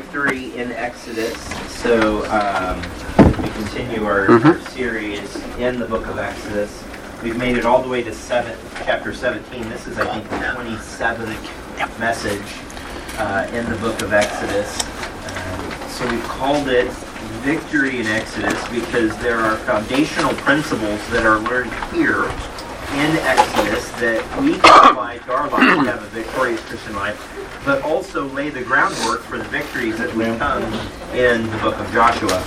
victory in Exodus. So um, we continue our, Mhm. our series in the book of Exodus. We've made it all the way to seven, chapter 17. This is, I think, the 27th message uh, in the book of Exodus. Um, so we've called it Victory in Exodus because there are foundational principles that are learned here in Exodus that we can apply to our life to have a victorious Christian life, but also lay the groundwork for the victories that will come in the book of Joshua.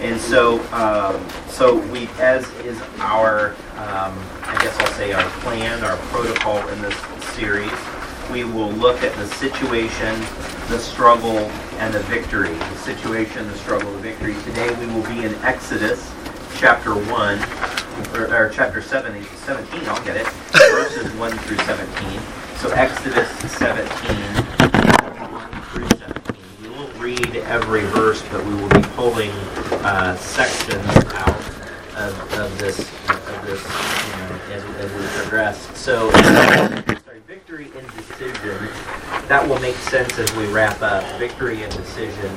And so, um, so we, as is our, um, I guess I'll say our plan, our protocol in this series, we will look at the situation, the struggle, and the victory. The situation, the struggle, the victory. Today we will be in Exodus chapter 1, or, or chapter 7, 17, I'll get it, verses 1 through 17. So Exodus 17, 1 through 17. We won't read every verse, but we will be pulling uh, sections out of, of this, of this you know, as, as we progress. So, sorry, victory and decision. That will make sense as we wrap up. Victory and decision.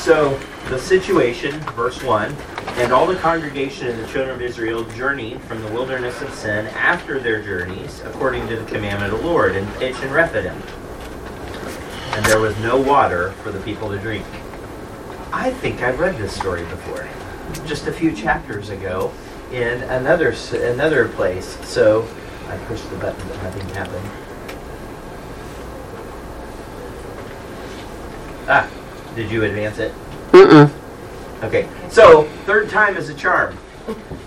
So, the situation, verse 1 And all the congregation and the children of Israel journeyed from the wilderness of sin after their journeys, according to the commandment of the Lord, and pitched in Rephidim. And there was no water for the people to drink. I think I've read this story before, just a few chapters ago, in another another place. So I pushed the button, but nothing happened. Ah, did you advance it? Mm-mm. Okay, so third time is a charm.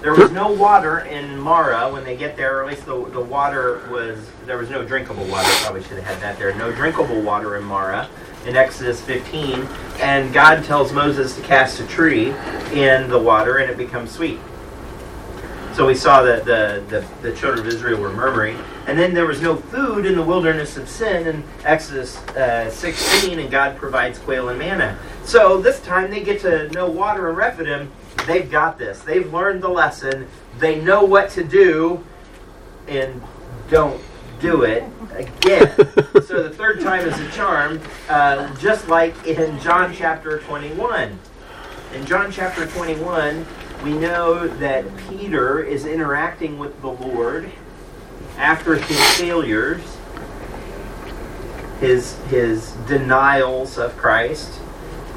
There was no water in Marah when they get there, or at least the, the water was, there was no drinkable water. Probably should have had that there. No drinkable water in Marah in Exodus 15. And God tells Moses to cast a tree in the water and it becomes sweet. So we saw that the, the, the children of Israel were murmuring. And then there was no food in the wilderness of sin in Exodus uh, 16, and God provides quail and manna. So this time they get to know water in Rephidim. They've got this. They've learned the lesson. They know what to do, and don't do it again. so the third time is a charm, uh, just like in John chapter 21. In John chapter 21, we know that Peter is interacting with the Lord after his failures, his his denials of Christ.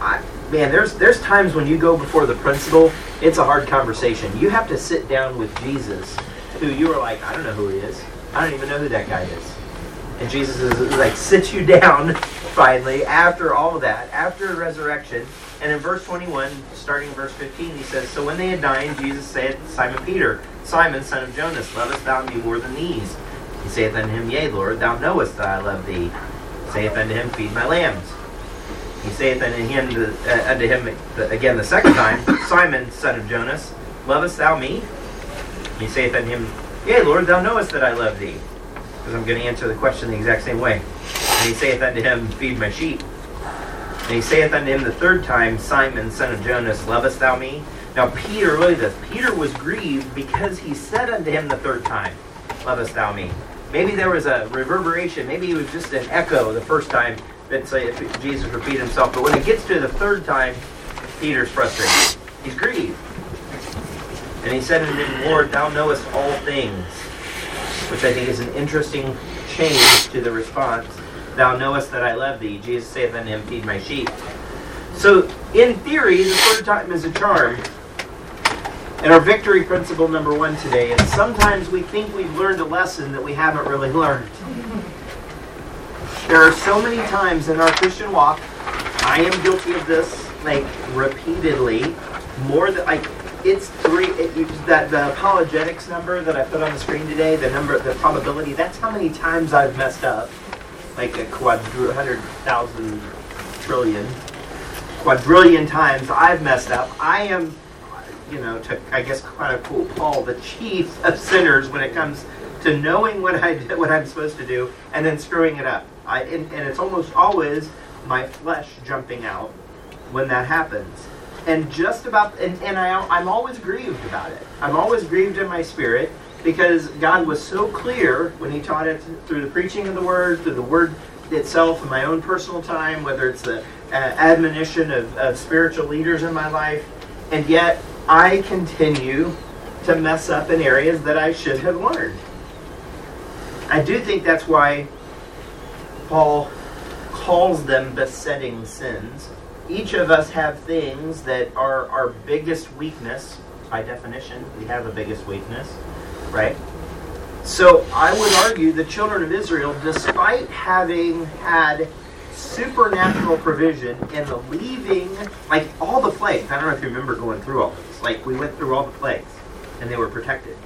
I, man, there's there's times when you go before the principal, it's a hard conversation. You have to sit down with Jesus, who you are like, I don't know who he is. I don't even know who that guy is. And Jesus is like sits you down finally after all of that, after resurrection. And in verse 21, starting in verse 15, he says, So when they had dined, Jesus said Simon Peter, Simon, son of Jonas, lovest thou me more than these? He saith unto him, Yea, Lord, thou knowest that I love thee. He saith unto him, Feed my lambs. He saith unto him, uh, unto him the, again the second time, Simon, son of Jonas, lovest thou me? He saith unto him, Yea, Lord, thou knowest that I love thee. Because I'm going to answer the question the exact same way. And he saith unto him, Feed my sheep. And he saith unto him the third time, Simon, son of Jonas, lovest thou me? Now Peter, look at this. Peter was grieved because he said unto him the third time, Lovest thou me? Maybe there was a reverberation. Maybe it was just an echo the first time that say Jesus repeated himself. But when it gets to the third time, Peter's frustrated. He's grieved. And he said unto him, Lord, thou knowest all things. Which I think is an interesting change to the response. Thou knowest that I love thee. Jesus saith unto him, Feed my sheep. So, in theory, the third time is a charm. And our victory principle number one today is sometimes we think we've learned a lesson that we haven't really learned. There are so many times in our Christian walk, I am guilty of this, like repeatedly, more than like it's three. It, it, that the apologetics number that I put on the screen today, the number, the probability. That's how many times I've messed up, like a hundred thousand trillion, quadrillion times I've messed up. I am, you know, to I guess kind of cool Paul, the chief of sinners when it comes to knowing what I did, what I'm supposed to do, and then screwing it up. I and, and it's almost always my flesh jumping out when that happens. And just about, and, and I, I'm always grieved about it. I'm always grieved in my spirit because God was so clear when He taught it through the preaching of the Word, through the Word itself in my own personal time, whether it's the uh, admonition of, of spiritual leaders in my life, and yet I continue to mess up in areas that I should have learned. I do think that's why Paul calls them besetting sins. Each of us have things that are our biggest weakness. By definition, we have a biggest weakness, right? So I would argue the children of Israel, despite having had supernatural provision in the leaving, like all the plagues. I don't know if you remember going through all this. Like we went through all the plagues, and they were protected.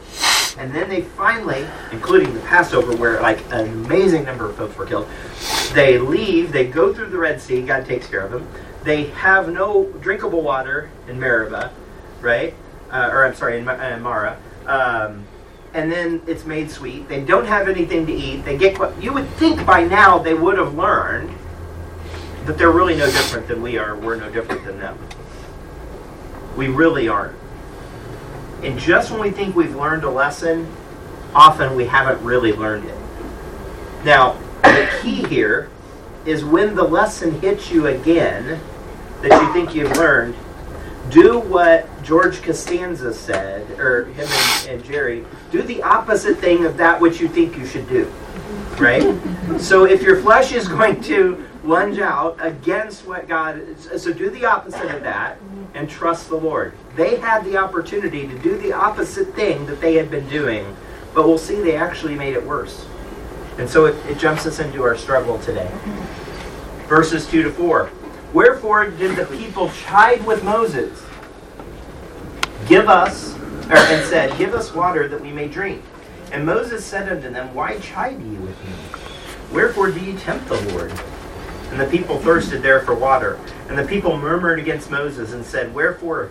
And then they finally, including the Passover, where like an amazing number of folks were killed, they leave, they go through the Red Sea, God takes care of them. They have no drinkable water in Meribah, right? Uh, or I'm sorry, in, in Marah. Um, and then it's made sweet. They don't have anything to eat. They get you would think by now they would have learned that they're really no different than we are. We're no different than them. We really aren't. And just when we think we've learned a lesson, often we haven't really learned it. Now, the key here is when the lesson hits you again that you think you've learned, do what George Costanza said, or him and, and Jerry, do the opposite thing of that which you think you should do. Right? so if your flesh is going to lunge out against what God so do the opposite of that and trust the Lord. They had the opportunity to do the opposite thing that they had been doing, but we'll see they actually made it worse. And so it, it jumps us into our struggle today. Verses 2 to 4. Wherefore did the people chide with Moses? Give us, or, and said, Give us water that we may drink. And Moses said unto them, Why chide ye with me? Wherefore do ye tempt the Lord? And the people thirsted there for water. And the people murmured against Moses and said, Wherefore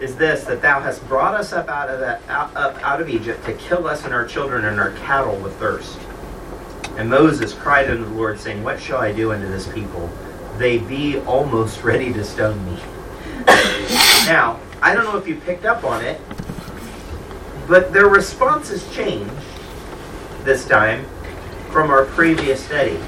is this that thou hast brought us up out of that out, up out of Egypt to kill us and our children and our cattle with thirst? And Moses cried unto the Lord, saying, What shall I do unto this people? They be almost ready to stone me. now, I don't know if you picked up on it, but their responses changed this time from our previous study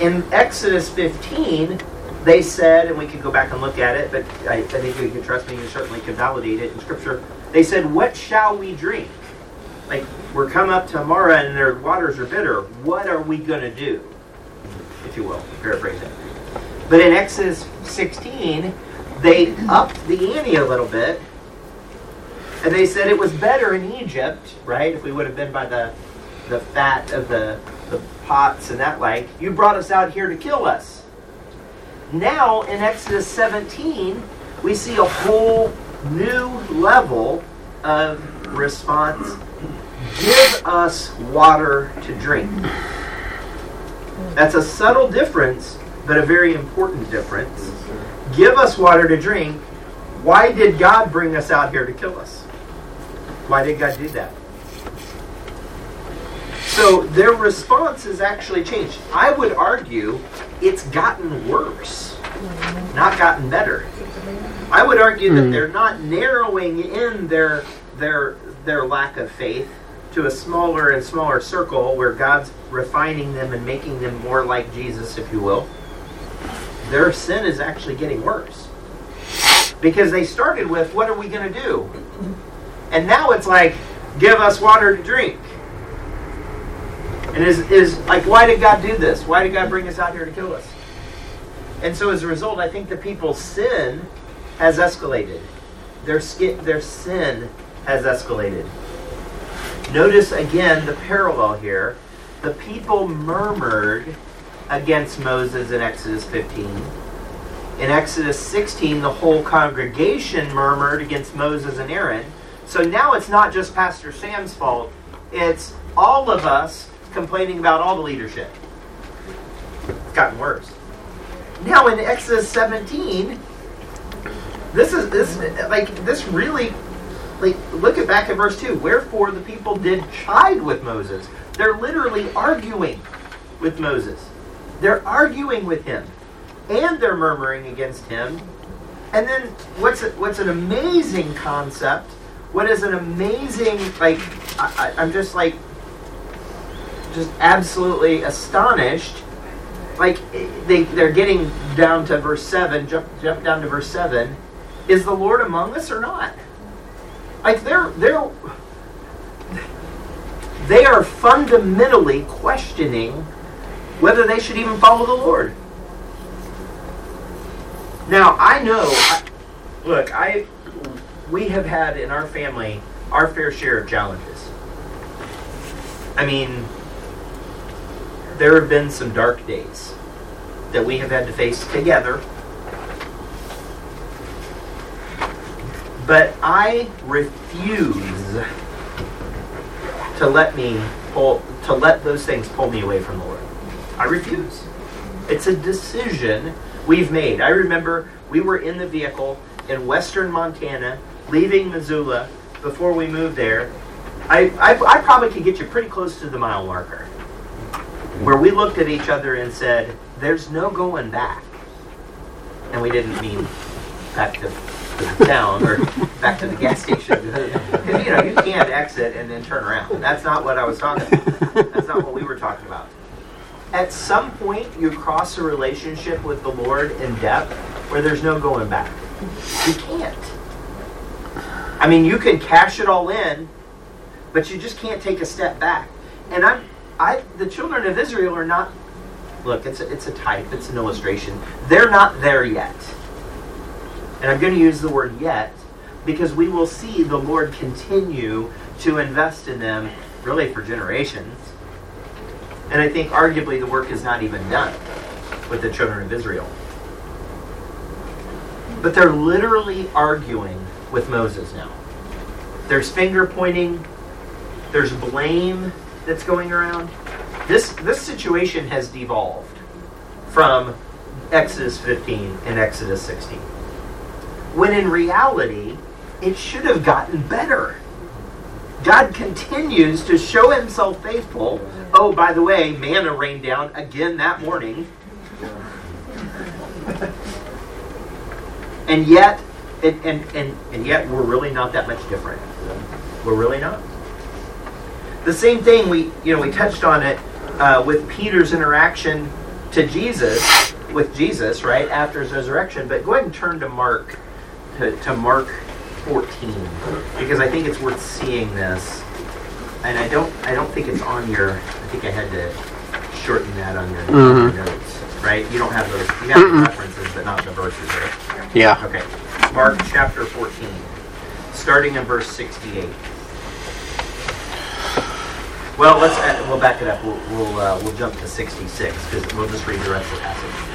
in Exodus 15, they said, and we could go back and look at it, but I, I think you can trust me, you certainly can validate it in Scripture. They said, What shall we drink? Like, we're come up to Marah and their waters are bitter. What are we going to do? If you will, paraphrase it. But in Exodus 16, they upped the ante a little bit. And they said it was better in Egypt, right? If we would have been by the, the fat of the the pots and that like, you brought us out here to kill us. Now in Exodus 17, we see a whole new level of response. Give us water to drink. That's a subtle difference, but a very important difference. Give us water to drink. Why did God bring us out here to kill us? Why did God do that? So their response has actually changed. I would argue it's gotten worse, not gotten better. I would argue that hmm. they're not narrowing in their their their lack of faith to a smaller and smaller circle where God's refining them and making them more like Jesus, if you will. Their sin is actually getting worse. Because they started with, what are we going to do? And now it's like, give us water to drink. And is, is like, why did God do this? Why did God bring us out here to kill us? And so as a result, I think the people's sin has escalated. Their, their sin has escalated. Notice again the parallel here. The people murmured against Moses in Exodus 15. In Exodus 16, the whole congregation murmured against Moses and Aaron. So now it's not just Pastor Sam's fault, it's all of us complaining about all the leadership. It's gotten worse. Now in Exodus 17, this is this like this really like look at back at verse 2. Wherefore the people did chide with Moses. They're literally arguing with Moses. They're arguing with him. And they're murmuring against him. And then what's what's an amazing concept? What is an amazing like I, I'm just like just absolutely astonished like they they're getting down to verse seven. Jump jump down to verse seven. Is the Lord among us or not? Like they're they're they are fundamentally questioning whether they should even follow the Lord. Now I know. I, look, I we have had in our family our fair share of challenges. I mean, there have been some dark days that we have had to face together. But I refuse to let me pull to let those things pull me away from the Lord. I refuse. It's a decision we've made. I remember we were in the vehicle in western Montana, leaving Missoula before we moved there. I, I, I probably could get you pretty close to the mile marker where we looked at each other and said, There's no going back. And we didn't mean back to the town or back to the gas station. Because, you know, you can't exit and then turn around. That's not what I was talking about. That's not what we were talking about. At some point, you cross a relationship with the Lord in depth where there's no going back. You can't. I mean, you can cash it all in, but you just can't take a step back. And I'm I the children of Israel are not. Look, it's a, it's a type. It's an illustration. They're not there yet. And I'm going to use the word yet because we will see the Lord continue to invest in them really for generations. And I think arguably the work is not even done with the children of Israel. But they're literally arguing with Moses now. There's finger pointing, there's blame that's going around. This this situation has devolved from Exodus 15 and Exodus 16. When in reality, it should have gotten better. God continues to show himself faithful. Oh, by the way, manna rained down again that morning. and yet, and, and, and, and yet we're really not that much different. We're really not. The same thing we you know we touched on it uh, with Peter's interaction to Jesus with Jesus right after his resurrection. But go ahead and turn to Mark to, to Mark 14 because I think it's worth seeing this. And I don't I don't think it's on your. I think I had to shorten that on your, mm-hmm. notes. Right? You don't have those. You have the references, but not the verses. Right? Yeah. Okay. Mark chapter 14, starting in verse 68. Well, let's add, we'll back it up. We'll we'll, uh, we'll jump to 66 because we'll just read the rest of the passage.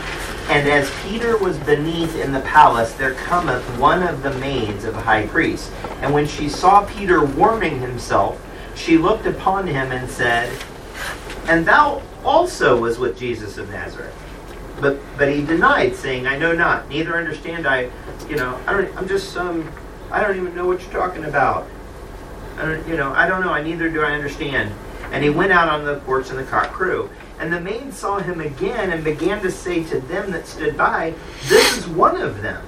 And as Peter was beneath in the palace, there cometh one of the maids of the high priest. And when she saw Peter warming himself, she looked upon him and said, And thou also was with Jesus of Nazareth. But but he denied, saying, I know not, neither understand I, you know, I don't, I'm just some, um, I don't even know what you're talking about. I don't, you know, I don't know. I neither do I understand. And he went out on the porch, and the cock crew. And the maid saw him again and began to say to them that stood by, This is one of them.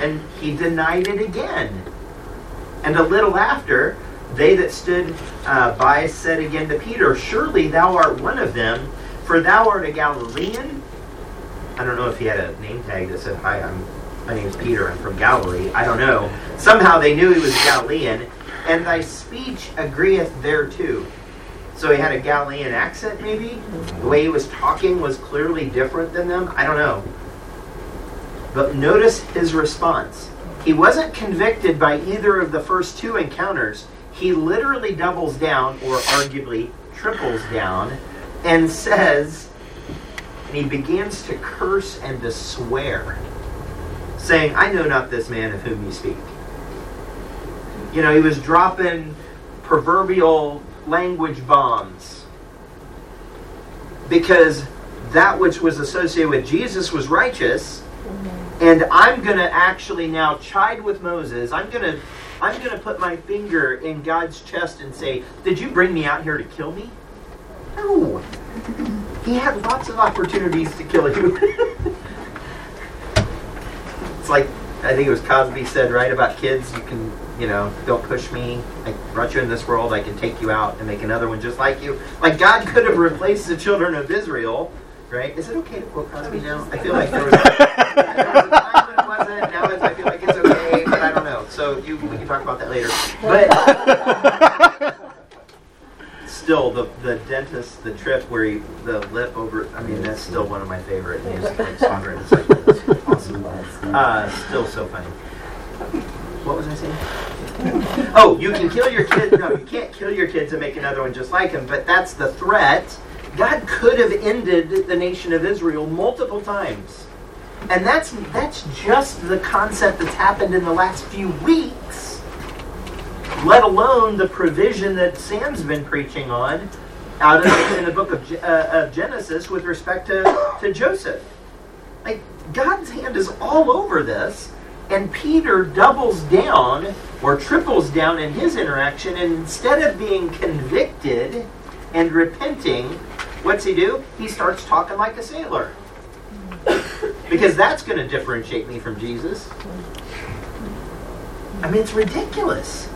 And he denied it again. And a little after, they that stood uh, by said again to Peter, Surely thou art one of them, for thou art a Galilean. I don't know if he had a name tag that said, Hi, I'm, my name is Peter, I'm from Galilee. I don't know. Somehow they knew he was Galilean, and thy speech agreeth thereto. So he had a Galilean accent, maybe? The way he was talking was clearly different than them? I don't know. But notice his response. He wasn't convicted by either of the first two encounters. He literally doubles down, or arguably triples down, and says, and he begins to curse and to swear, saying, I know not this man of whom you speak. You know, he was dropping proverbial language bombs. Because that which was associated with Jesus was righteous, mm-hmm. and I'm going to actually now chide with Moses. I'm going to I'm going to put my finger in God's chest and say, "Did you bring me out here to kill me?" No. He had lots of opportunities to kill you. it's like I think it was Cosby said right about kids. You can you know, don't push me. I brought you in this world. I can take you out and make another one just like you. Like God could have replaced the children of Israel right? Is it okay to quote Cosby now? I feel like there was, there was a time when it wasn't. Now it's, I feel like it's okay, but I don't know. So you, we can talk about that later. But still, the the dentist, the trip where he, the lip over. I mean, that's still one of my favorite music like songwriters. Like, it's awesome. Uh, still so funny. What was I saying? Oh, you can kill your kid. No, you can't kill your kids and make another one just like him. But that's the threat. God could have ended the nation of Israel multiple times, and that's that's just the concept that's happened in the last few weeks. Let alone the provision that Sam's been preaching on out of in the book of, uh, of Genesis with respect to, to Joseph. Like God's hand is all over this, and Peter doubles down or triples down in his interaction, and instead of being convicted and repenting, what's he do? He starts talking like a sailor. because that's going to differentiate me from Jesus. I mean, it's ridiculous.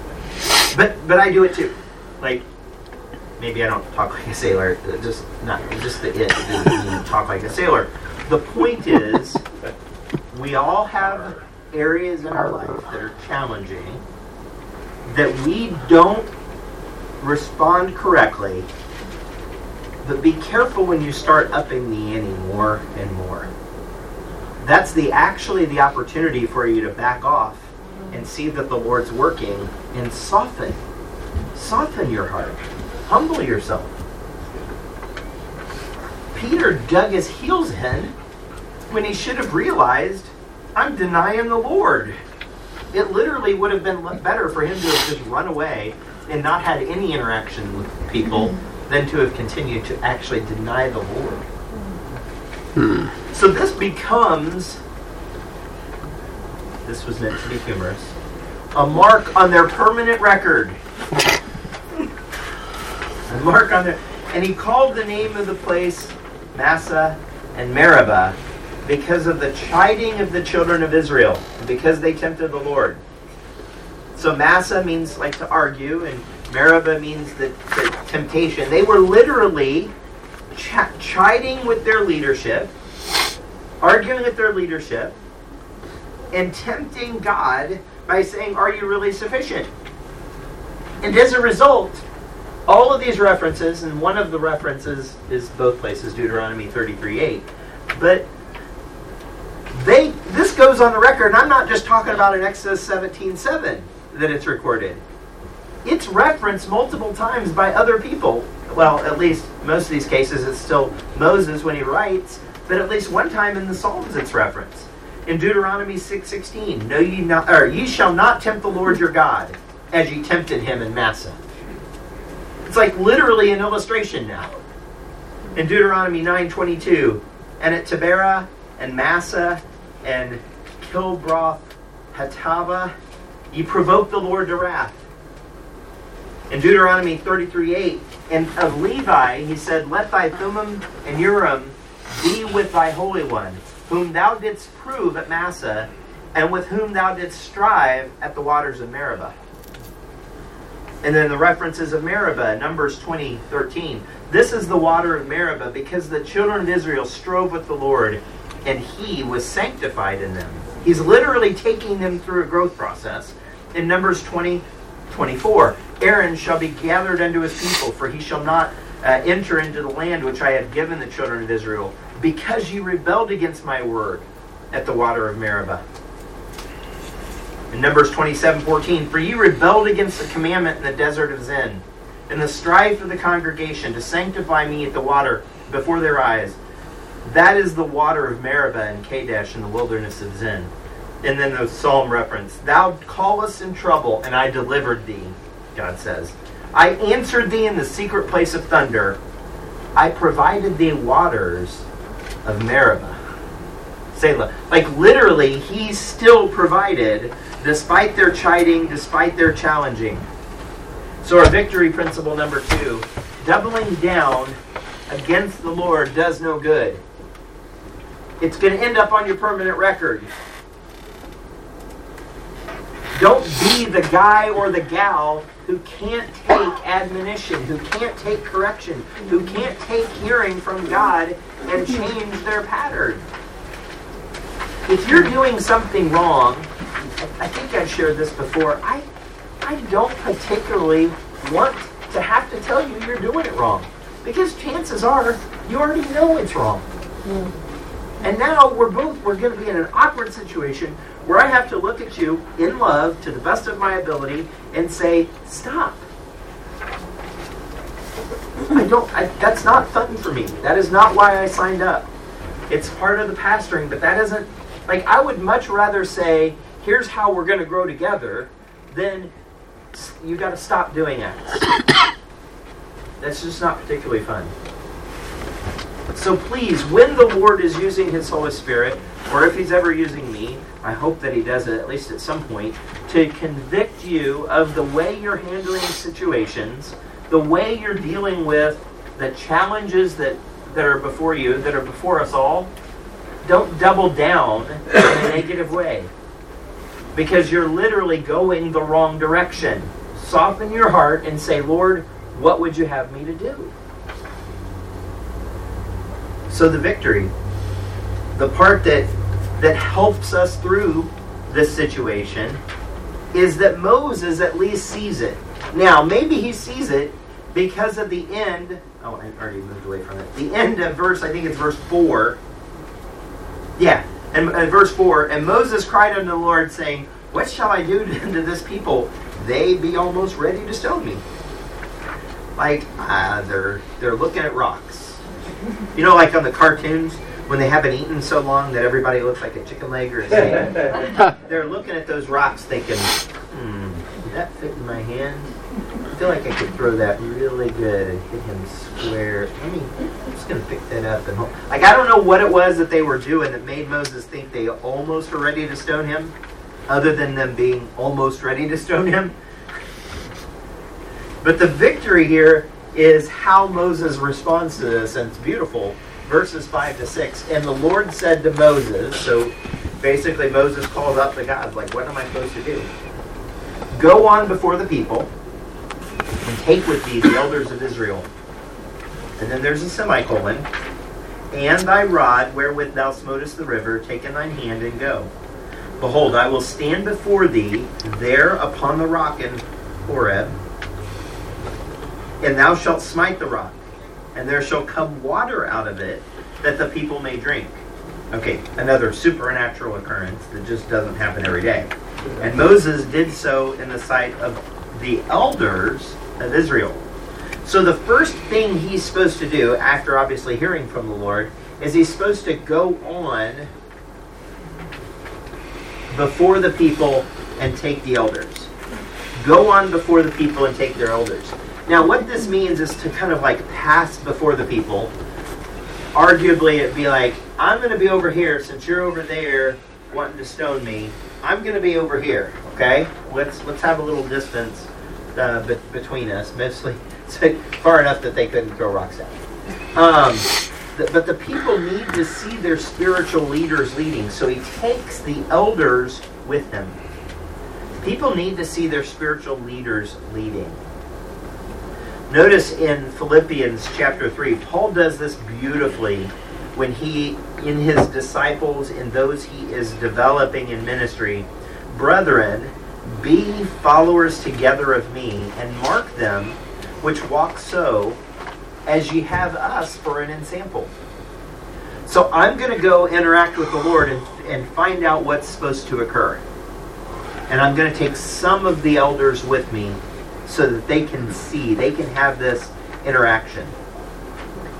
But but I do it too. Like maybe I don't talk like a sailor. Uh, just not just the it. Talk like a sailor. The point is, we all have areas in our life that are challenging that we don't respond correctly. But be careful when you start upping the ante more and more. That's the actually the opportunity for you to back off and see that the Lord's working and soften. Soften your heart. Humble yourself. Peter dug his heels in when he should have realized, I'm denying the Lord. It literally would have been better for him to have just run away and not had any interaction with people than to have continued to actually deny the Lord. Hmm. So this becomes this was meant to be humorous, a mark on their permanent record. a mark on their, and he called the name of the place Massah and Meribah because of the chiding of the children of Israel, because they tempted the Lord. So Massah means like to argue, and Meribah means the, the temptation. They were literally ch- chiding with their leadership, arguing with their leadership, and tempting God by saying, Are you really sufficient? And as a result, all of these references, and one of the references is both places, Deuteronomy 33 8, but they this goes on the record, and I'm not just talking about in Exodus 17 7 that it's recorded. It's referenced multiple times by other people. Well, at least most of these cases, it's still Moses when he writes, but at least one time in the Psalms it's referenced in Deuteronomy 6:16, "No ye not or ye shall not tempt the Lord your God as ye tempted him in Massah." It's like literally an illustration now. In Deuteronomy 9:22, and at Taberah and Massah and Kibroth Hattaavah, ye provoked the Lord to wrath. In Deuteronomy 33:8, and of Levi he said, Let thy Thummim and Urim be with thy Holy One, whom thou didst prove at Massah, and with whom thou didst strive at the waters of Meribah. And then the references of Meribah, Numbers 20, 13. This is the water of Meribah, because the children of Israel strove with the Lord, and he was sanctified in them. He's literally taking them through a growth process. In Numbers 20, 24, Aaron shall be gathered unto his people, for he shall not uh, enter into the land which I have given the children of Israel, because you rebelled against my word at the water of Meribah. In Numbers 27 14, for you rebelled against the commandment in the desert of Zin, in the strife of the congregation to sanctify me at the water before their eyes. That is the water of Meribah and Kadesh in the wilderness of Zin. And then the psalm reference, Thou callest in trouble, and I delivered thee, God says. I answered thee in the secret place of thunder. I provided thee waters of Meribah. Selah. Like literally, he still provided despite their chiding, despite their challenging. So, our victory principle number two doubling down against the Lord does no good. It's going to end up on your permanent record. Don't be the guy or the gal who can't take admonition, who can't take correction, who can't take hearing from God and change their pattern. If you're doing something wrong, I think I've shared this before, I, I don't particularly want to have to tell you you're doing it wrong. Because chances are you already know it's wrong. Mm. And now we're both we're going to be in an awkward situation where I have to look at you in love to the best of my ability and say, "Stop." I don't. I, that's not fun for me. That is not why I signed up. It's part of the pastoring, but that isn't like I would much rather say, "Here's how we're going to grow together," than you got to stop doing X. That's just not particularly fun. So please, when the Lord is using His Holy Spirit, or if He's ever using me, I hope that He does it at least at some point, to convict you of the way you're handling situations, the way you're dealing with the challenges that, that are before you, that are before us all, don't double down in a negative way. Because you're literally going the wrong direction. Soften your heart and say, Lord, what would you have me to do? So the victory, the part that that helps us through this situation is that Moses at least sees it. Now, maybe he sees it because of the end. Oh, I already moved away from it. The end of verse, I think it's verse 4. Yeah, and, and verse 4 And Moses cried unto the Lord, saying, What shall I do to this people? They be almost ready to stone me. Like, uh, they're, they're looking at rocks you know, like on the cartoons when they haven't eaten so long that everybody looks like a chicken leg or a snake. They're looking at those rocks thinking, hmm, did that fit in my hand? I feel like I could throw that really good and hit him square. I mean, I'm just going to pick that up and hold. Like, I don't know what it was that they were doing that made Moses think they almost were ready to stone him, other than them being almost ready to stone him. But the victory here is how Moses responds to this, and it's beautiful. Verses 5 to 6. And the Lord said to Moses, so basically Moses called up the gods, like, what am I supposed to do? Go on before the people and take with thee the elders of Israel. And then there's a semicolon. And thy rod wherewith thou smotest the river, take in thine hand and go. Behold, I will stand before thee there upon the rock in Horeb and thou shalt smite the rock, and there shall come water out of it, that the people may drink. Okay, another supernatural occurrence that just doesn't happen every day. And Moses did so in the sight of the elders of Israel. So the first thing he's supposed to do, after obviously hearing from the Lord, is he's supposed to go on before the people and take the elders. Go on before the people and take their elders. Now, what this means is to kind of like pass before the people. Arguably, it'd be like, I'm going to be over here since you're over there wanting to stone me. I'm going to be over here. Okay, let's let's have a little distance uh, be- between us. Mostly, far enough that they couldn't throw rocks at. Um, but the people need to see their spiritual leaders leading, so he takes the elders with him. People need to see their spiritual leaders leading. Notice in Philippians chapter 3, Paul does this beautifully when he, in his disciples, in those he is developing in ministry, Brethren, be followers together of me, and mark them which walk so, as ye have us for an ensample. So I'm going to go interact with the Lord and, and find out what's supposed to occur. And I'm going to take some of the elders with me so that they can see, they can have this interaction.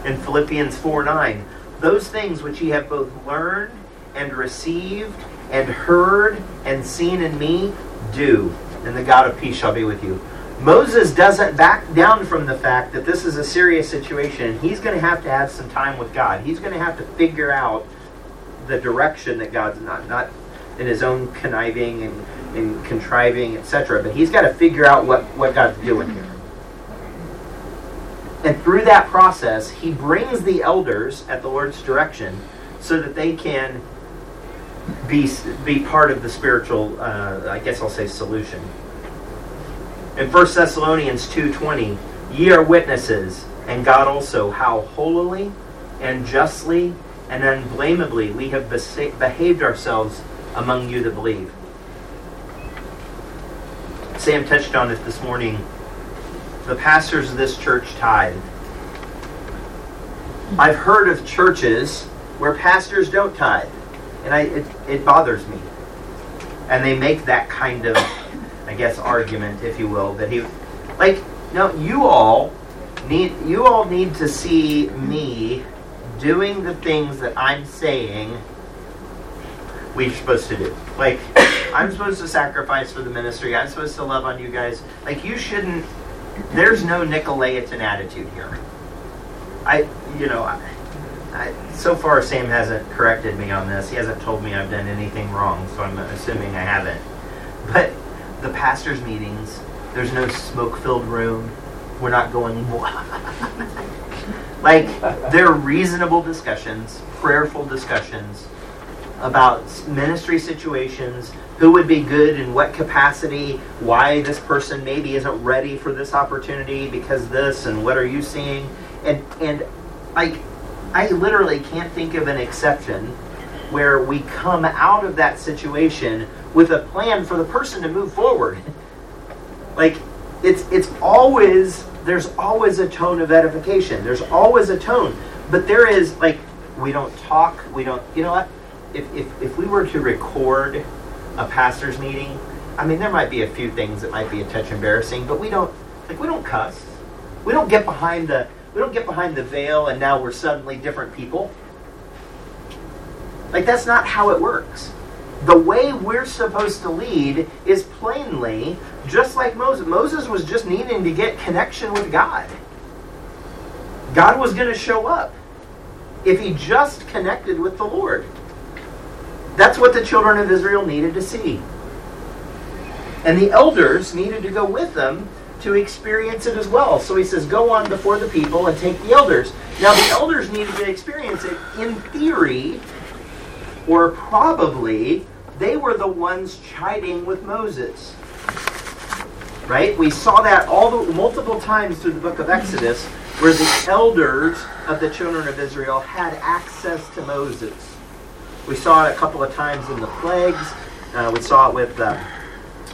In Philippians 4 9, those things which ye have both learned and received and heard and seen in me, do, and the God of peace shall be with you. Moses doesn't back down from the fact that this is a serious situation. He's going to have to have some time with God. He's going to have to figure out the direction that God's not not in his own conniving and and contriving, etc. But he's got to figure out what, what God's doing here. And through that process, he brings the elders at the Lord's direction so that they can be, be part of the spiritual, uh, I guess I'll say, solution. In 1 Thessalonians 2:20, ye are witnesses, and God also, how holily and justly and unblameably we have behaved ourselves among you that believe. Sam touched on it this morning. The pastors of this church tithe. I've heard of churches where pastors don't tithe, and I, it, it bothers me. And they make that kind of, I guess, argument, if you will, that he, like, no, you all need, you all need to see me doing the things that I'm saying we're supposed to do. Like, I'm supposed to sacrifice for the ministry. I'm supposed to love on you guys. Like, you shouldn't. There's no Nicolaitan attitude here. I, you know, I, I, so far Sam hasn't corrected me on this. He hasn't told me I've done anything wrong, so I'm assuming I haven't. But the pastors' meetings, there's no smoke-filled room. We're not going. like they're reasonable discussions, prayerful discussions about ministry situations, who would be good in what capacity, why this person maybe isn't ready for this opportunity because this, and what are you seeing? And and like I literally can't think of an exception where we come out of that situation with a plan for the person to move forward. like it's it's always there's always a tone of edification. There's always a tone. But there is like we don't talk, we don't you know what? If if, if we were to record a pastor's meeting, I mean there might be a few things that might be a touch embarrassing, but we don't like we don't cuss. We don't get behind the we don't get behind the veil and now we're suddenly different people. Like that's not how it works the way we're supposed to lead is plainly just like Moses. Moses was just needing to get connection with God. God was going to show up if he just connected with the Lord. That's what the children of Israel needed to see. And the elders needed to go with them to experience it as well. So he says, Go on before the people and take the elders. Now, the elders needed to experience it in theory or probably they were the ones chiding with Moses. Right? We saw that all the multiple times through the book of Exodus where the elders of the children of Israel had access to Moses. We saw it a couple of times in the plagues. Uh, we saw it with the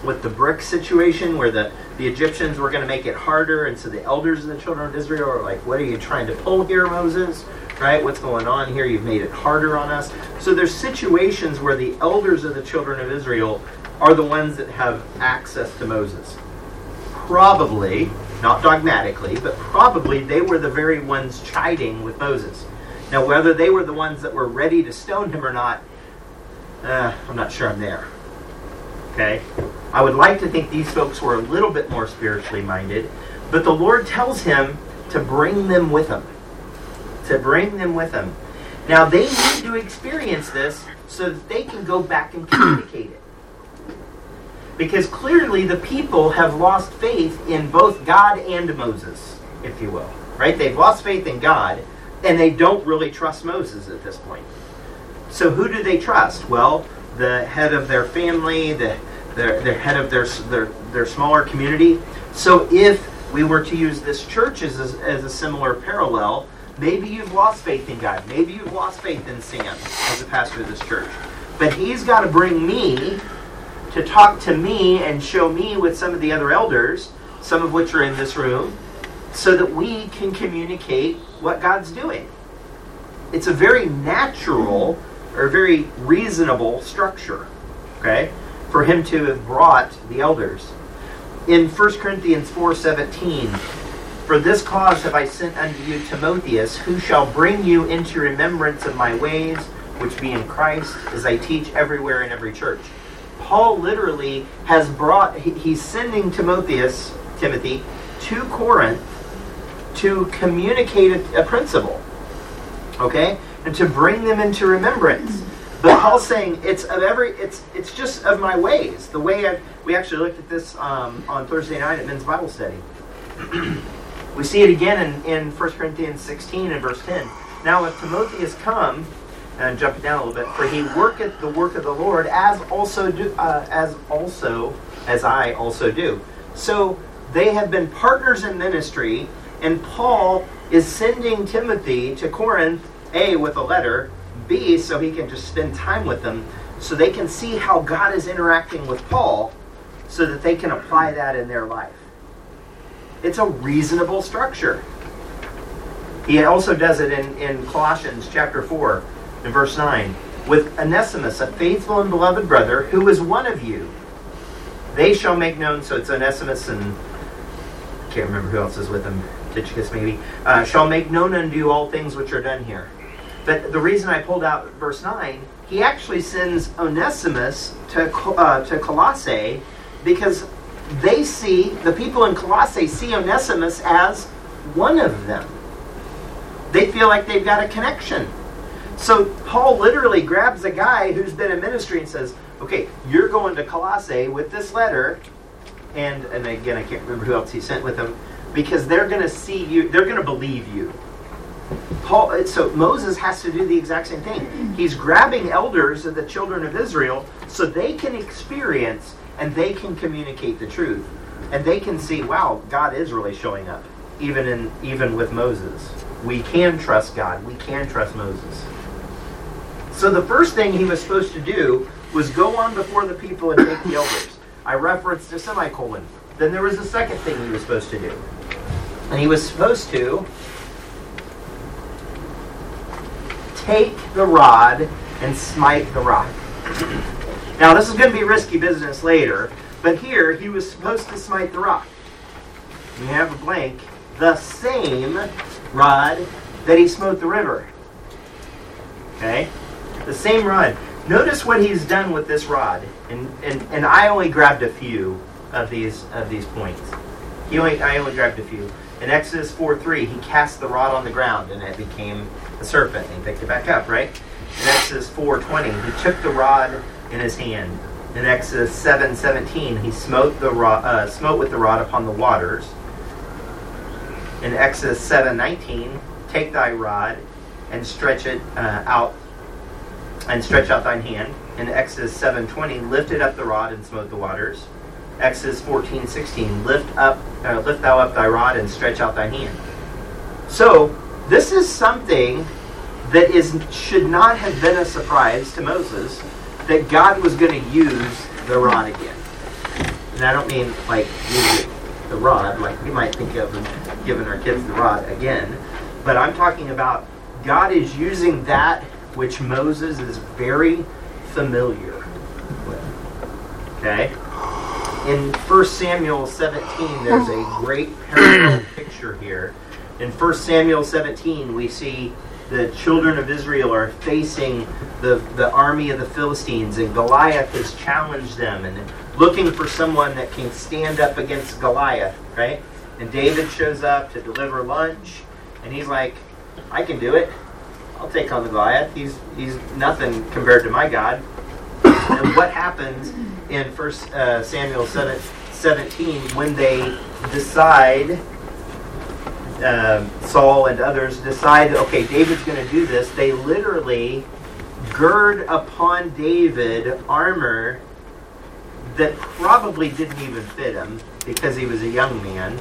with the brick situation where the, the Egyptians were going to make it harder, and so the elders of the children of Israel are like, "What are you trying to pull here, Moses?" right? What's going on here? You've made it harder on us. So there's situations where the elders of the children of Israel are the ones that have access to Moses. Probably, not dogmatically, but probably they were the very ones chiding with Moses. Now, whether they were the ones that were ready to stone him or not, uh, I'm not sure I'm there. Okay? I would like to think these folks were a little bit more spiritually minded, but the Lord tells him to bring them with him to bring them with him. Now they need to experience this so that they can go back and communicate it. Because clearly the people have lost faith in both God and Moses, if you will. Right? They've lost faith in God, and they don't really trust Moses at this point. So who do they trust? Well, the head of their family, the, the, head of their, their, their smaller community. So if we were to use this church as a, as a similar parallel, Maybe you've lost faith in God. Maybe you've lost faith in Sam as a pastor of this church. But he's got to bring me to talk to me and show me with some of the other elders, some of which are in this room, so that we can communicate what God's doing. It's a very natural or very reasonable structure, okay, for him to have brought the elders. In 1 Corinthians 4:17, for this cause have I sent unto you Timotheus, who shall bring you into remembrance of my ways, which be in Christ, as I teach everywhere in every church. Paul literally has brought, he's sending Timotheus, Timothy, to Corinth to communicate a, a principle. Okay? And to bring them into remembrance. But Paul's saying it's of every it's it's just of my ways. The way I we actually looked at this um, on Thursday night at men's Bible study. We see it again in, in 1 Corinthians 16 and verse 10. Now, if Timothy has come, and jump it down a little bit, for he worketh the work of the Lord, as also do, uh, as also as I also do. So they have been partners in ministry, and Paul is sending Timothy to Corinth, A, with a letter, B, so he can just spend time with them, so they can see how God is interacting with Paul, so that they can apply that in their life. It's a reasonable structure. He also does it in, in Colossians chapter 4, in verse 9, with Onesimus, a faithful and beloved brother, who is one of you. They shall make known, so it's Onesimus and I can't remember who else is with him, Maybe, uh, shall make known unto you all things which are done here. But the reason I pulled out verse 9, he actually sends Onesimus to, uh, to Colossae because they see, the people in Colossae see Onesimus as one of them. They feel like they've got a connection. So Paul literally grabs a guy who's been in ministry and says, okay, you're going to Colossae with this letter, and and again I can't remember who else he sent with him, because they're going to see you, they're going to believe you. Paul, uh, so Moses has to do the exact same thing. He's grabbing elders of the children of Israel so they can experience and they can communicate the truth, and they can see, wow, God is really showing up, even in even with Moses. We can trust God. We can trust Moses. So the first thing he was supposed to do was go on before the people and take the elders. I referenced a semicolon. Then there was a second thing he was supposed to do. And he was supposed to take the rod and smite the rock. Now, this is going to be risky business later, but here he was supposed to smite the rock. We have a blank. The same rod that he smote the river. Okay? The same rod. Notice what he's done with this rod. And, and, and I only grabbed a few of these of these points. He only I only grabbed a few. In Exodus 4 3, he cast the rod on the ground and it became a serpent. And he picked it back up, right? In Exodus 4 20, he took the rod in his hand. In Exodus 7 17, he smote, the rod, uh, smote with the rod upon the waters. In Exodus 7 19, take thy rod and stretch it uh, out and stretch out thine hand. In Exodus 7:20, lifted up the rod and smote the waters. Exodus 14:16, lift up, uh, lift thou up thy rod and stretch out thy hand. So this is something that is should not have been a surprise to Moses that God was going to use the rod again. And I don't mean like using the rod, like we might think of giving our kids the rod again, but I'm talking about God is using that which Moses is very familiar with. Okay? In 1 Samuel 17, there's a great parallel picture here. In 1 Samuel 17, we see the children of Israel are facing the, the army of the Philistines, and Goliath has challenged them and looking for someone that can stand up against Goliath, right? And David shows up to deliver lunch, and he's like, I can do it. I'll take on the Goliath. He's he's nothing compared to my God. And what happens in First uh, Samuel 7, 17 when they decide, uh, Saul and others decide, okay, David's going to do this. They literally gird upon David armor that probably didn't even fit him because he was a young man.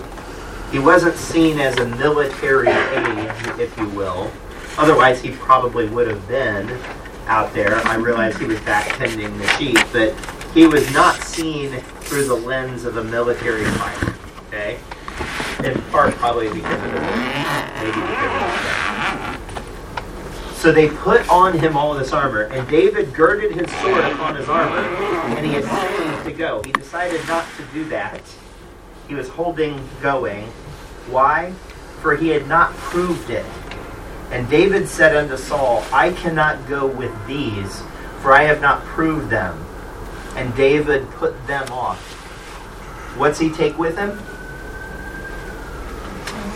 He wasn't seen as a military age, if you will. Otherwise, he probably would have been out there. I realize he was back tending the sheep, but he was not seen through the lens of a military fighter. Okay, in part probably because of the maybe because of that. So they put on him all this armor, and David girded his sword upon his armor, and he had to go. He decided not to do that. He was holding going. Why? For he had not proved it. And David said unto Saul, I cannot go with these, for I have not proved them. And David put them off. What's he take with him?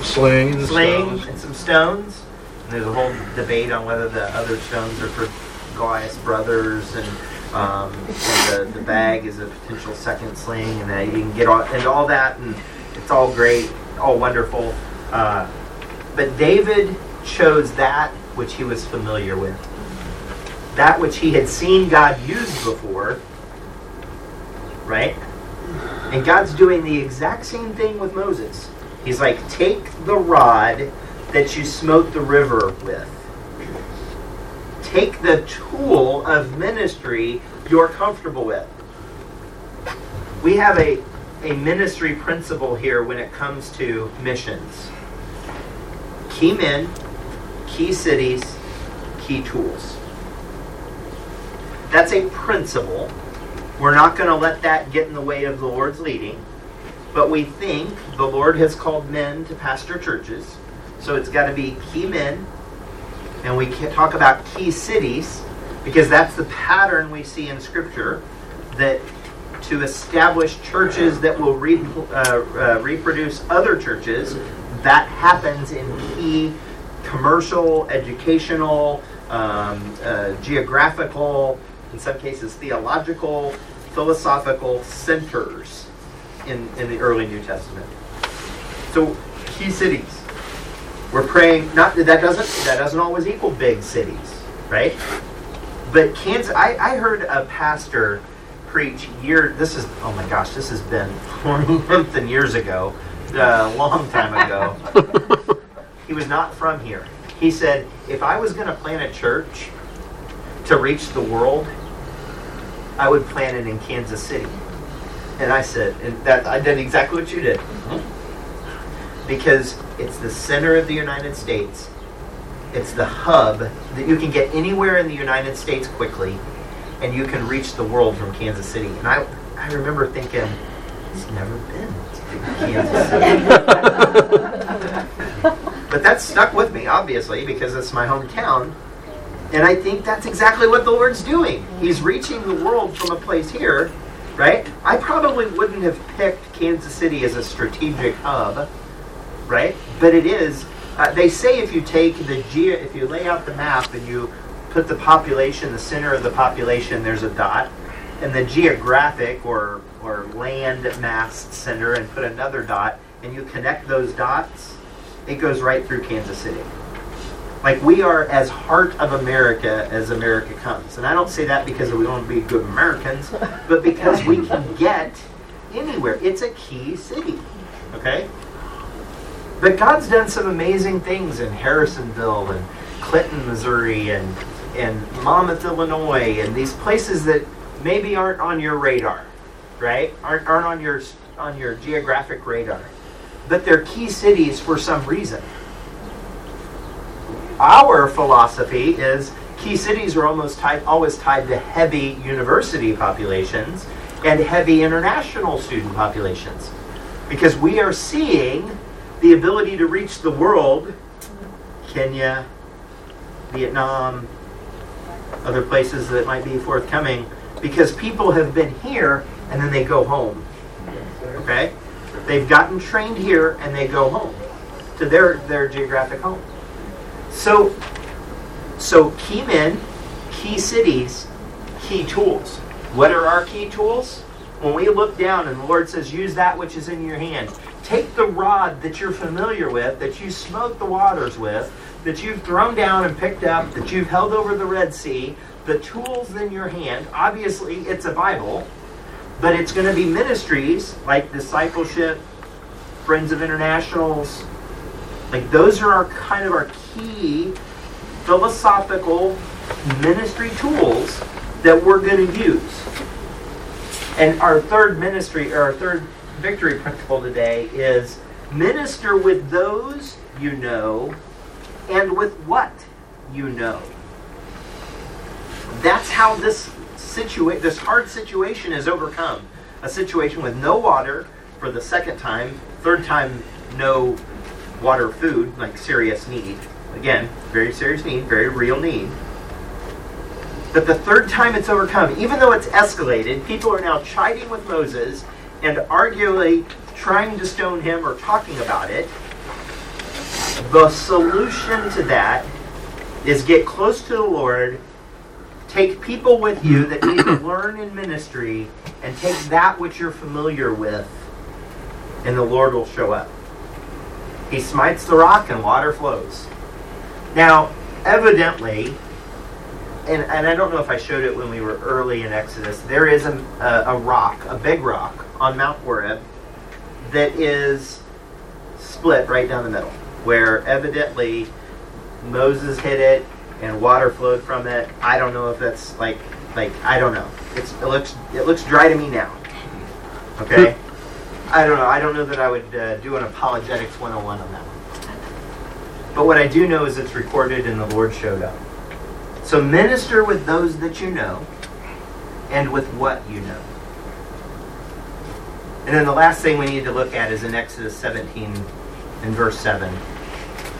Sling and Sling stones. and some stones. And there's a whole debate on whether the other stones are for Goliath's brothers, and, um, and the, the bag is a potential second sling, and that you can get all, into all that, and it's all great, all wonderful. Uh, but David chose that which he was familiar with, that which he had seen God use before, right? And God's doing the exact same thing with Moses. He's like, take the rod that you smote the river with. Take the tool of ministry you're comfortable with. We have a, a ministry principle here when it comes to missions key men, key cities, key tools. That's a principle. We're not going to let that get in the way of the Lord's leading. But we think the Lord has called men to pastor churches. So it's got to be key men. And we talk about key cities because that's the pattern we see in Scripture that to establish churches that will re, uh, uh, reproduce other churches, that happens in key commercial, educational, um, uh, geographical, in some cases theological, philosophical centers in, in the early New Testament. So key cities. We're praying not that doesn't that doesn't always equal big cities, right? But Kansas I, I heard a pastor preach year this is oh my gosh, this has been something years ago, a long time ago. he was not from here. He said, if I was gonna plant a church to reach the world, I would plant it in Kansas City. And I said, and that I did exactly what you did. Mm-hmm. Because it's the center of the United States. It's the hub that you can get anywhere in the United States quickly, and you can reach the world from Kansas City. And I, I remember thinking, he's never been to Kansas City. but that stuck with me, obviously, because it's my hometown. And I think that's exactly what the Lord's doing. He's reaching the world from a place here, right? I probably wouldn't have picked Kansas City as a strategic hub, right? But it is. Uh, they say if you take the ge- if you lay out the map and you put the population, the center of the population, there's a dot, and the geographic or or land mass center, and put another dot, and you connect those dots, it goes right through Kansas City. Like we are as heart of America as America comes. And I don't say that because we want to be good Americans, but because we can get anywhere. It's a key city. Okay? But God's done some amazing things in Harrisonville and Clinton, Missouri and and Monmouth, Illinois, and these places that maybe aren't on your radar, right? Aren't, aren't on your on your geographic radar. But they're key cities for some reason our philosophy is key cities are almost tied, always tied to heavy university populations and heavy international student populations because we are seeing the ability to reach the world Kenya, Vietnam, other places that might be forthcoming because people have been here and then they go home. Okay? They've gotten trained here and they go home to their, their geographic home. So, so key men, key cities, key tools. What are our key tools? When we look down and the Lord says, use that which is in your hand. Take the rod that you're familiar with, that you smote the waters with, that you've thrown down and picked up, that you've held over the Red Sea, the tools in your hand. Obviously, it's a Bible, but it's going to be ministries like discipleship, Friends of Internationals. Like those are our kind of our key philosophical ministry tools that we're going to use. And our third ministry, or our third victory principle today is minister with those you know and with what you know. That's how this situa- this hard situation is overcome. A situation with no water for the second time, third time no water, food, like serious need. Again, very serious need, very real need. But the third time it's overcome, even though it's escalated, people are now chiding with Moses and arguably trying to stone him or talking about it. The solution to that is get close to the Lord, take people with you that need to learn in ministry, and take that which you're familiar with, and the Lord will show up. He smites the rock and water flows. Now, evidently, and, and I don't know if I showed it when we were early in Exodus, there is a, a, a rock, a big rock on Mount Horeb that is split right down the middle, where evidently Moses hit it and water flowed from it. I don't know if that's like like I don't know. It's it looks it looks dry to me now. Okay. I don't know. I don't know that I would uh, do an apologetics 101 on that one. But what I do know is it's recorded and the Lord showed up. So minister with those that you know and with what you know. And then the last thing we need to look at is in Exodus 17 in verse 7.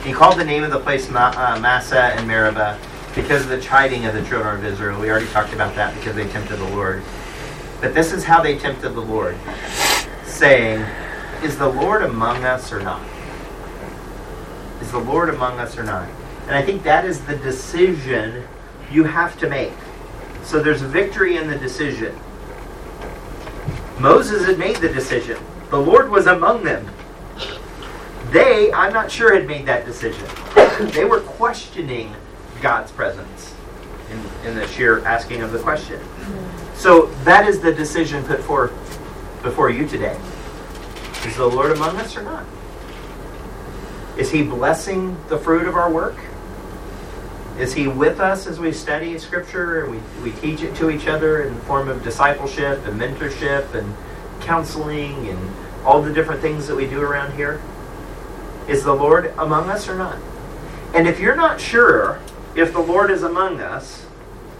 He called the name of the place uh, Massah and Meribah because of the chiding of the children of Israel. We already talked about that because they tempted the Lord. But this is how they tempted the Lord, saying, Is the Lord among us or not? The Lord among us or not? And I think that is the decision you have to make. So there's a victory in the decision. Moses had made the decision. The Lord was among them. They, I'm not sure, had made that decision. they were questioning God's presence in, in the sheer asking of the question. So that is the decision put forth before you today. Is the Lord among us or not? Is He blessing the fruit of our work? Is He with us as we study Scripture and we, we teach it to each other in the form of discipleship and mentorship and counseling and all the different things that we do around here? Is the Lord among us or not? And if you're not sure if the Lord is among us,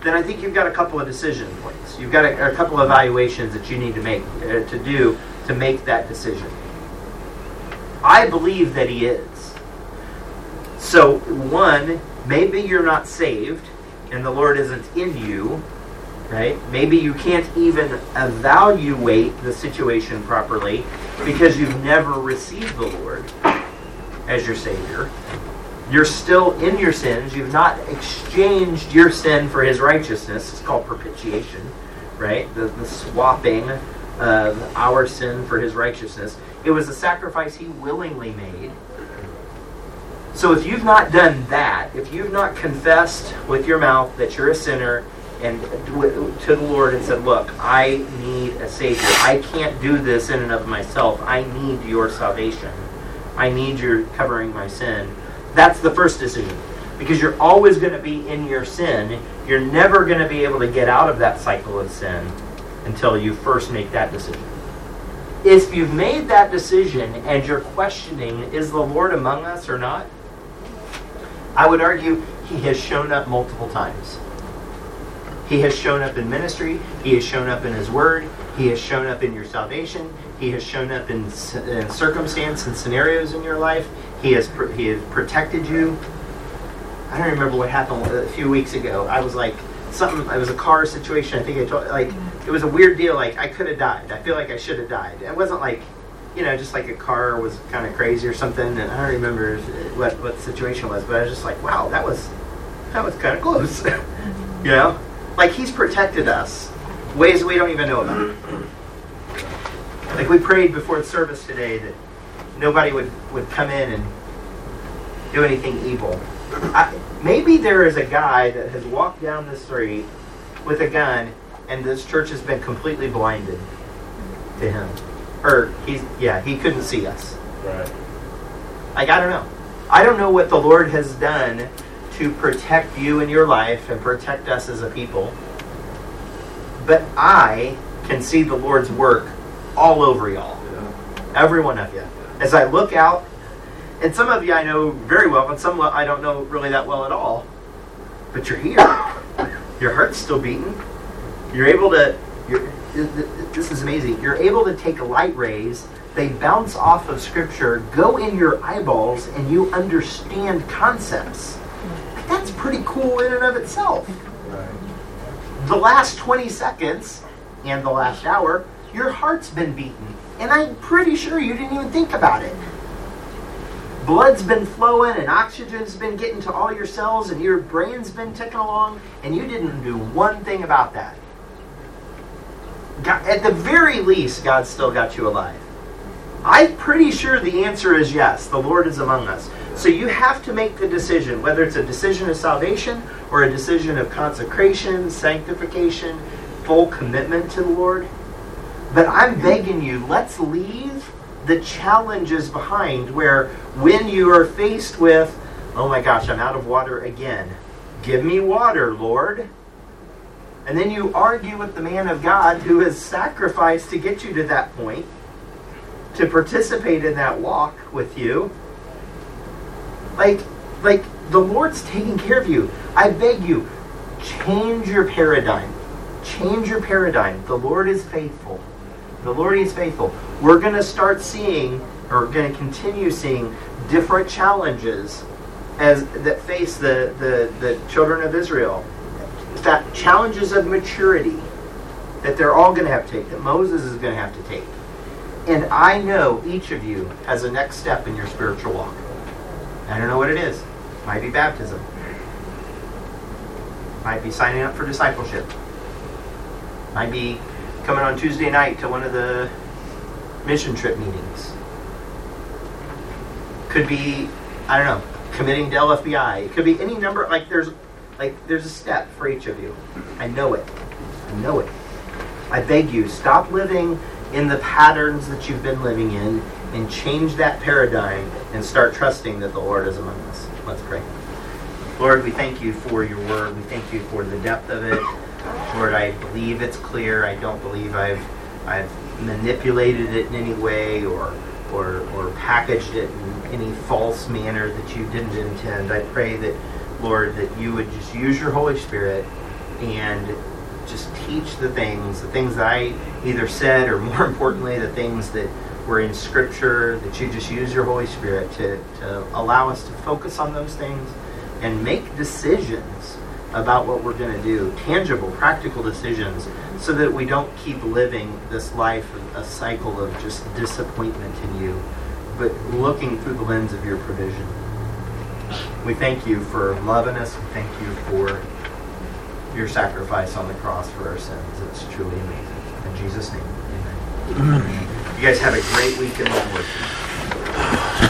then I think you've got a couple of decision points. You've got a, a couple of evaluations that you need to make uh, to do to make that decision. I believe that He is. So, one, maybe you're not saved and the Lord isn't in you, right? Maybe you can't even evaluate the situation properly because you've never received the Lord as your Savior. You're still in your sins. You've not exchanged your sin for His righteousness. It's called propitiation, right? The, the swapping of our sin for His righteousness. It was a sacrifice He willingly made. So if you've not done that, if you've not confessed with your mouth that you're a sinner and to the Lord and said, Look, I need a Savior. I can't do this in and of myself. I need your salvation. I need your covering my sin. That's the first decision. Because you're always going to be in your sin. You're never going to be able to get out of that cycle of sin until you first make that decision. If you've made that decision and you're questioning, is the Lord among us or not? I would argue he has shown up multiple times. He has shown up in ministry. He has shown up in his word. He has shown up in your salvation. He has shown up in, in uh, circumstance and scenarios in your life. He has he has protected you. I don't remember what happened a few weeks ago. I was like something. It was a car situation. I think I told like it was a weird deal. Like I could have died. I feel like I should have died. It wasn't like you know just like a car was kind of crazy or something. And I don't remember what what the situation was, but I was just like, wow, that was that was kind of close. Mm-hmm. you know, like he's protected us ways we don't even know about. Like we prayed before the service today that nobody would, would come in and do anything evil. I, maybe there is a guy that has walked down the street with a gun and this church has been completely blinded to him. Or he's yeah, he couldn't see us. Right. Like I don't know. I don't know what the Lord has done to protect you in your life and protect us as a people. But I can see the Lord's work all over y'all. Yeah. Every one of you. As I look out, and some of you I know very well, and some I don't know really that well at all. But you're here. Your heart's still beating. You're able to. You're, this is amazing. You're able to take light rays. They bounce off of scripture, go in your eyeballs, and you understand concepts. That's pretty cool in and of itself. Right. The last 20 seconds and the last hour, your heart's been beaten. And I'm pretty sure you didn't even think about it. Blood's been flowing and oxygen's been getting to all your cells and your brain's been ticking along, and you didn't do one thing about that. God, at the very least, God still got you alive. I'm pretty sure the answer is yes, the Lord is among us. So you have to make the decision, whether it's a decision of salvation or a decision of consecration, sanctification, full commitment to the Lord. But I'm begging you, let's leave the challenges behind where when you are faced with, oh my gosh, I'm out of water again. Give me water, Lord. And then you argue with the man of God who has sacrificed to get you to that point to participate in that walk with you. Like, like the Lord's taking care of you. I beg you, change your paradigm. Change your paradigm. The Lord is faithful. The Lord is faithful. We're going to start seeing, or going to continue seeing, different challenges as that face the, the, the children of Israel. That challenges of maturity that they're all going to have to take, that Moses is going to have to take. And I know each of you has a next step in your spiritual walk. I don't know what it is. Might be baptism. Might be signing up for discipleship. Might be coming on Tuesday night to one of the mission trip meetings. Could be, I don't know, committing to LFBI. It could be any number. Like there's, like there's a step for each of you. I know it. I know it. I beg you, stop living in the patterns that you've been living in and change that paradigm and start trusting that the Lord is among us. Let's pray. Lord, we thank you for your word. We thank you for the depth of it. Lord, I believe it's clear. I don't believe I've I've manipulated it in any way or or, or packaged it in any false manner that you didn't intend. I pray that, Lord, that you would just use your Holy Spirit and just teach the things, the things that I either said, or more importantly, the things that were in Scripture, that you just use your Holy Spirit to, to allow us to focus on those things and make decisions about what we're going to do, tangible, practical decisions, so that we don't keep living this life, a cycle of just disappointment in you, but looking through the lens of your provision. We thank you for loving us. We thank you for your sacrifice on the cross for our sins. It's truly amazing. In Jesus' name, amen. You guys have a great week in the Lord.